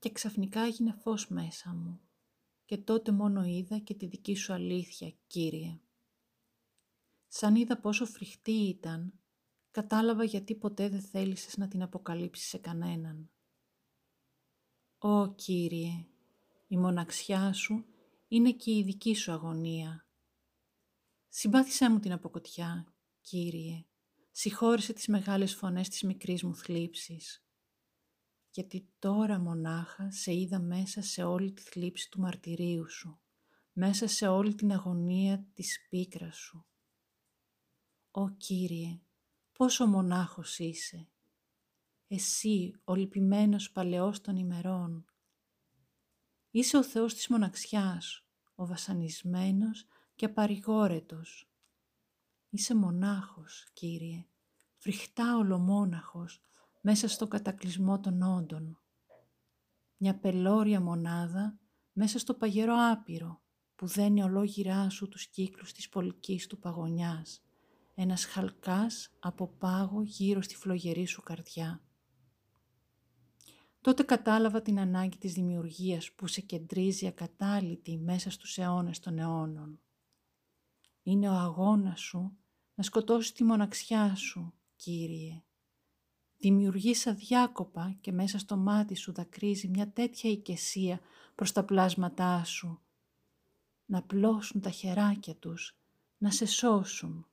και ξαφνικά έγινε φως μέσα μου και τότε μόνο είδα και τη δική σου αλήθεια, Κύριε. Σαν είδα πόσο φρικτή ήταν, κατάλαβα γιατί ποτέ δεν θέλησες να την αποκαλύψεις σε κανέναν. Ω Κύριε, η μοναξιά σου είναι και η δική σου αγωνία. Συμπάθησέ μου την αποκοτιά, Κύριε, συγχώρησε τις μεγάλες φωνές της μικρής μου θλίψης. Γιατί τώρα μονάχα σε είδα μέσα σε όλη τη θλίψη του μαρτυρίου σου, μέσα σε όλη την αγωνία της πίκρας σου. Ω Κύριε, πόσο μονάχος είσαι, εσύ ο λυπημένος παλαιός των ημερών. Είσαι ο Θεός της μοναξιάς, ο βασανισμένος και απαρηγόρετος. Είσαι μονάχος, Κύριε, φρικτά ολομόναχος, μέσα στο κατακλυσμό των όντων. Μια πελώρια μονάδα μέσα στο παγερό άπειρο που δένει ολόγυρά σου τους κύκλους της πολικής του παγωνιάς. Ένας χαλκάς από πάγο γύρω στη φλογερή σου καρδιά. Τότε κατάλαβα την ανάγκη της δημιουργίας που σε κεντρίζει ακατάλητη μέσα στους αιώνες των αιώνων. Είναι ο αγώνας σου να σκοτώσεις τη μοναξιά σου, Κύριε. Δημιουργείς αδιάκοπα και μέσα στο μάτι σου δακρύζει μια τέτοια οικεσία προς τα πλάσματά σου. Να πλώσουν τα χεράκια τους, να σε σώσουν.